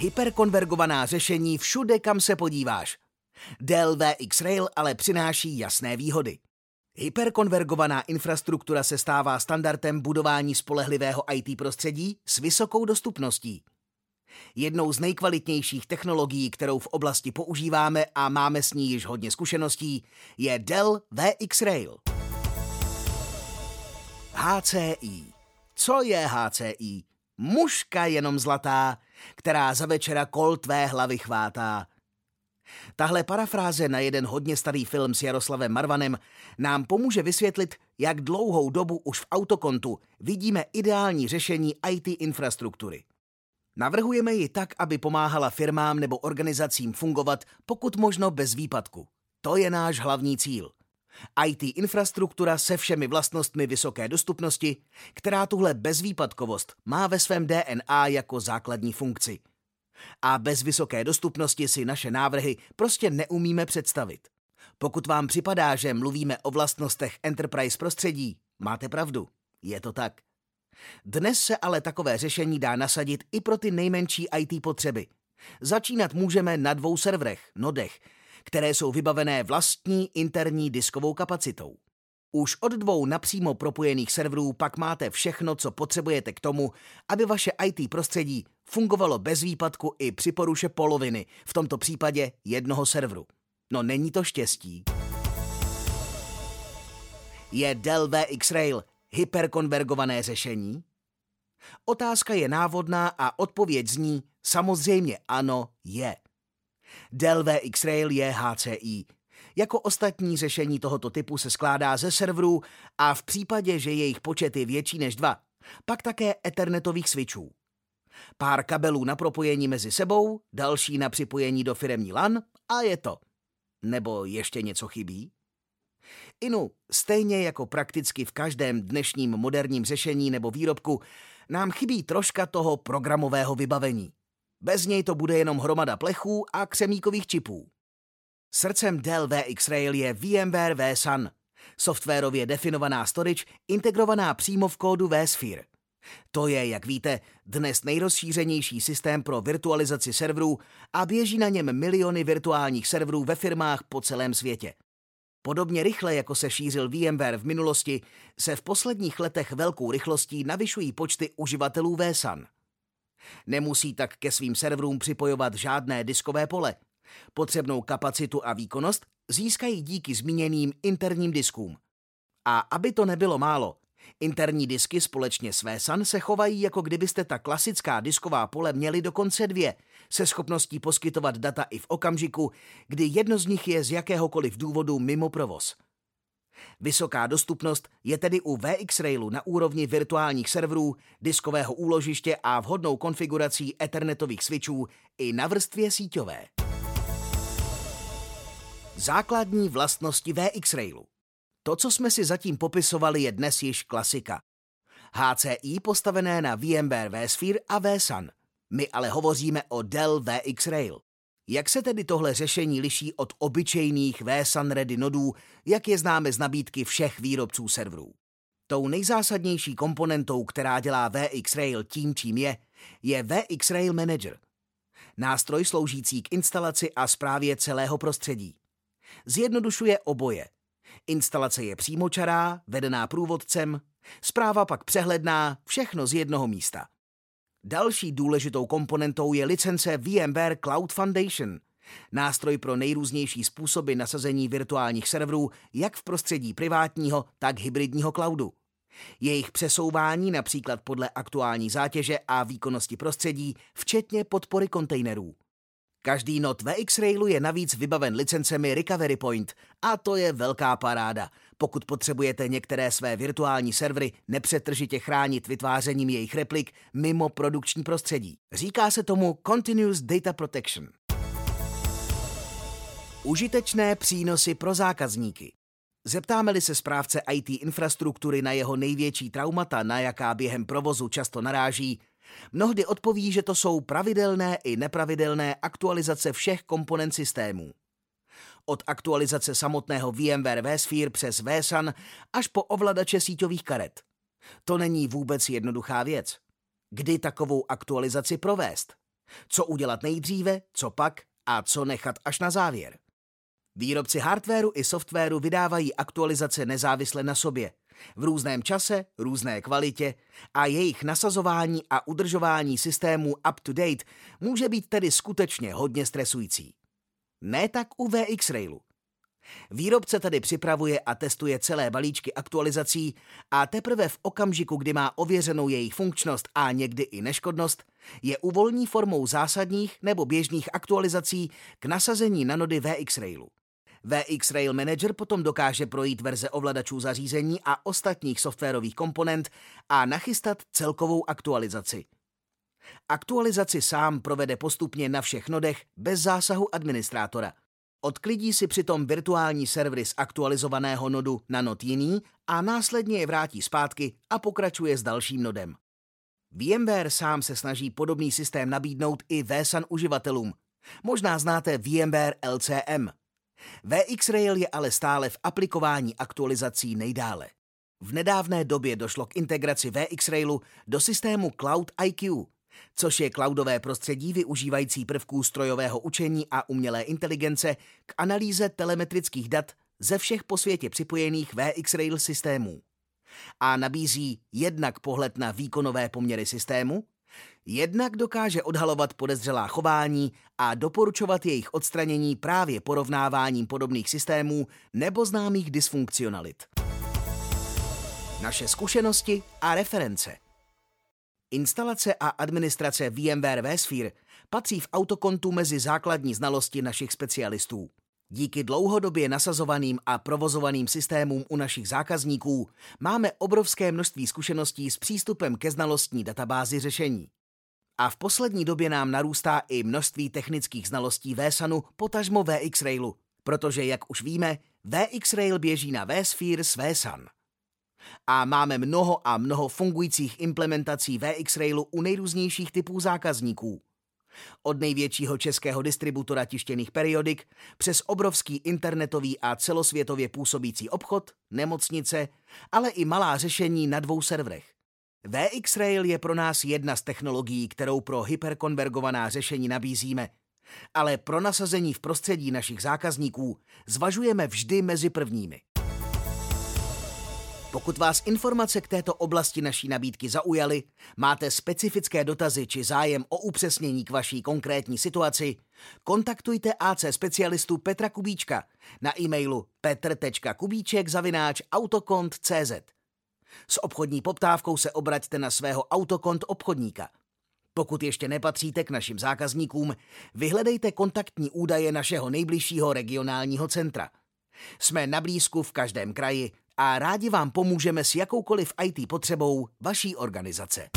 Hyperkonvergovaná řešení všude, kam se podíváš. Dell VX Rail ale přináší jasné výhody. Hyperkonvergovaná infrastruktura se stává standardem budování spolehlivého IT prostředí s vysokou dostupností. Jednou z nejkvalitnějších technologií, kterou v oblasti používáme a máme s ní již hodně zkušeností, je Dell VX Rail. HCI. Co je HCI? Muška jenom zlatá, která za večera kol tvé hlavy chvátá. Tahle parafráze na jeden hodně starý film s Jaroslavem Marvanem nám pomůže vysvětlit, jak dlouhou dobu už v autokontu vidíme ideální řešení IT infrastruktury. Navrhujeme ji tak, aby pomáhala firmám nebo organizacím fungovat pokud možno bez výpadku. To je náš hlavní cíl. IT infrastruktura se všemi vlastnostmi vysoké dostupnosti, která tuhle bezvýpadkovost má ve svém DNA jako základní funkci. A bez vysoké dostupnosti si naše návrhy prostě neumíme představit. Pokud vám připadá, že mluvíme o vlastnostech enterprise prostředí, máte pravdu. Je to tak. Dnes se ale takové řešení dá nasadit i pro ty nejmenší IT potřeby. Začínat můžeme na dvou serverech, nodech, které jsou vybavené vlastní interní diskovou kapacitou. Už od dvou napřímo propojených serverů pak máte všechno, co potřebujete k tomu, aby vaše IT prostředí fungovalo bez výpadku i při poruše poloviny, v tomto případě jednoho serveru. No není to štěstí. Je Dell VX Rail hyperkonvergované řešení? Otázka je návodná a odpověď zní samozřejmě ano je. Dell VX Rail je HCI. Jako ostatní řešení tohoto typu se skládá ze serverů a v případě, že jejich počet je větší než dva, pak také ethernetových switchů. Pár kabelů na propojení mezi sebou, další na připojení do firemní LAN a je to. Nebo ještě něco chybí? Inu, stejně jako prakticky v každém dnešním moderním řešení nebo výrobku, nám chybí troška toho programového vybavení. Bez něj to bude jenom hromada plechů a křemíkových čipů. Srdcem Dell VX Rail je VMware vSun, softwarově definovaná storage integrovaná přímo v kódu vSphere. To je, jak víte, dnes nejrozšířenější systém pro virtualizaci serverů a běží na něm miliony virtuálních serverů ve firmách po celém světě. Podobně rychle, jako se šířil VMware v minulosti, se v posledních letech velkou rychlostí navyšují počty uživatelů vSun. Nemusí tak ke svým serverům připojovat žádné diskové pole. Potřebnou kapacitu a výkonnost získají díky zmíněným interním diskům. A aby to nebylo málo, interní disky společně s VSAN se chovají, jako kdybyste ta klasická disková pole měli dokonce dvě, se schopností poskytovat data i v okamžiku, kdy jedno z nich je z jakéhokoliv důvodu mimo provoz – Vysoká dostupnost je tedy u VX Railu na úrovni virtuálních serverů, diskového úložiště a vhodnou konfigurací ethernetových switchů i na vrstvě síťové. Základní vlastnosti VX Railu. To, co jsme si zatím popisovali, je dnes již klasika. HCI postavené na VMware vSphere a vSun. My ale hovoříme o Dell VX Rail. Jak se tedy tohle řešení liší od obyčejných vSun Ready nodů, jak je známe z nabídky všech výrobců serverů? Tou nejzásadnější komponentou, která dělá VX Rail tím, čím je, je VX Rail Manager. Nástroj sloužící k instalaci a zprávě celého prostředí. Zjednodušuje oboje. Instalace je přímočará, vedená průvodcem, zpráva pak přehledná, všechno z jednoho místa. Další důležitou komponentou je licence VMware Cloud Foundation, nástroj pro nejrůznější způsoby nasazení virtuálních serverů jak v prostředí privátního, tak hybridního cloudu. Jejich přesouvání například podle aktuální zátěže a výkonnosti prostředí, včetně podpory kontejnerů. Každý not VX-Railu je navíc vybaven licencemi Recovery Point a to je velká paráda, pokud potřebujete některé své virtuální servery nepřetržitě chránit vytvářením jejich replik mimo produkční prostředí. Říká se tomu Continuous Data Protection. Užitečné přínosy pro zákazníky. Zeptáme-li se správce IT infrastruktury na jeho největší traumata, na jaká během provozu často naráží, Mnohdy odpoví, že to jsou pravidelné i nepravidelné aktualizace všech komponent systémů. Od aktualizace samotného VMware vSphere přes vSun až po ovladače síťových karet. To není vůbec jednoduchá věc. Kdy takovou aktualizaci provést? Co udělat nejdříve, co pak a co nechat až na závěr. Výrobci hardwareu i softwaru vydávají aktualizace nezávisle na sobě, v různém čase, různé kvalitě a jejich nasazování a udržování systému up-to-date může být tedy skutečně hodně stresující. Ne tak u VX Railu. Výrobce tedy připravuje a testuje celé balíčky aktualizací a teprve v okamžiku, kdy má ověřenou jejich funkčnost a někdy i neškodnost, je uvolní formou zásadních nebo běžných aktualizací k nasazení na nody VX Railu. VX Rail Manager potom dokáže projít verze ovladačů zařízení a ostatních softwarových komponent a nachystat celkovou aktualizaci. Aktualizaci sám provede postupně na všech nodech bez zásahu administrátora. Odklidí si přitom virtuální servery z aktualizovaného nodu na nod jiný a následně je vrátí zpátky a pokračuje s dalším nodem. VMware sám se snaží podobný systém nabídnout i VSAN uživatelům. Možná znáte VMware LCM. VX-Rail je ale stále v aplikování aktualizací nejdále. V nedávné době došlo k integraci VX-Railu do systému Cloud IQ, což je cloudové prostředí využívající prvků strojového učení a umělé inteligence k analýze telemetrických dat ze všech po světě připojených VX-Rail systémů. A nabízí jednak pohled na výkonové poměry systému, jednak dokáže odhalovat podezřelá chování a doporučovat jejich odstranění právě porovnáváním podobných systémů nebo známých dysfunkcionalit. Naše zkušenosti a reference – Instalace a administrace VMware vSphere patří v autokontu mezi základní znalosti našich specialistů. Díky dlouhodobě nasazovaným a provozovaným systémům u našich zákazníků máme obrovské množství zkušeností s přístupem ke znalostní databázi řešení. A v poslední době nám narůstá i množství technických znalostí VSANu potažmo VX-Railu, protože, jak už víme, VX-Rail běží na vSphere s VSAN a máme mnoho a mnoho fungujících implementací VX Railu u nejrůznějších typů zákazníků. Od největšího českého distributora tištěných periodik přes obrovský internetový a celosvětově působící obchod, nemocnice, ale i malá řešení na dvou serverech. VX Rail je pro nás jedna z technologií, kterou pro hyperkonvergovaná řešení nabízíme, ale pro nasazení v prostředí našich zákazníků zvažujeme vždy mezi prvními. Pokud vás informace k této oblasti naší nabídky zaujaly, máte specifické dotazy či zájem o upřesnění k vaší konkrétní situaci, kontaktujte AC specialistu Petra Kubíčka na e-mailu petr.kubíček.autokont.cz S obchodní poptávkou se obraťte na svého autokont obchodníka. Pokud ještě nepatříte k našim zákazníkům, vyhledejte kontaktní údaje našeho nejbližšího regionálního centra. Jsme na blízku v každém kraji a rádi vám pomůžeme s jakoukoliv IT potřebou vaší organizace.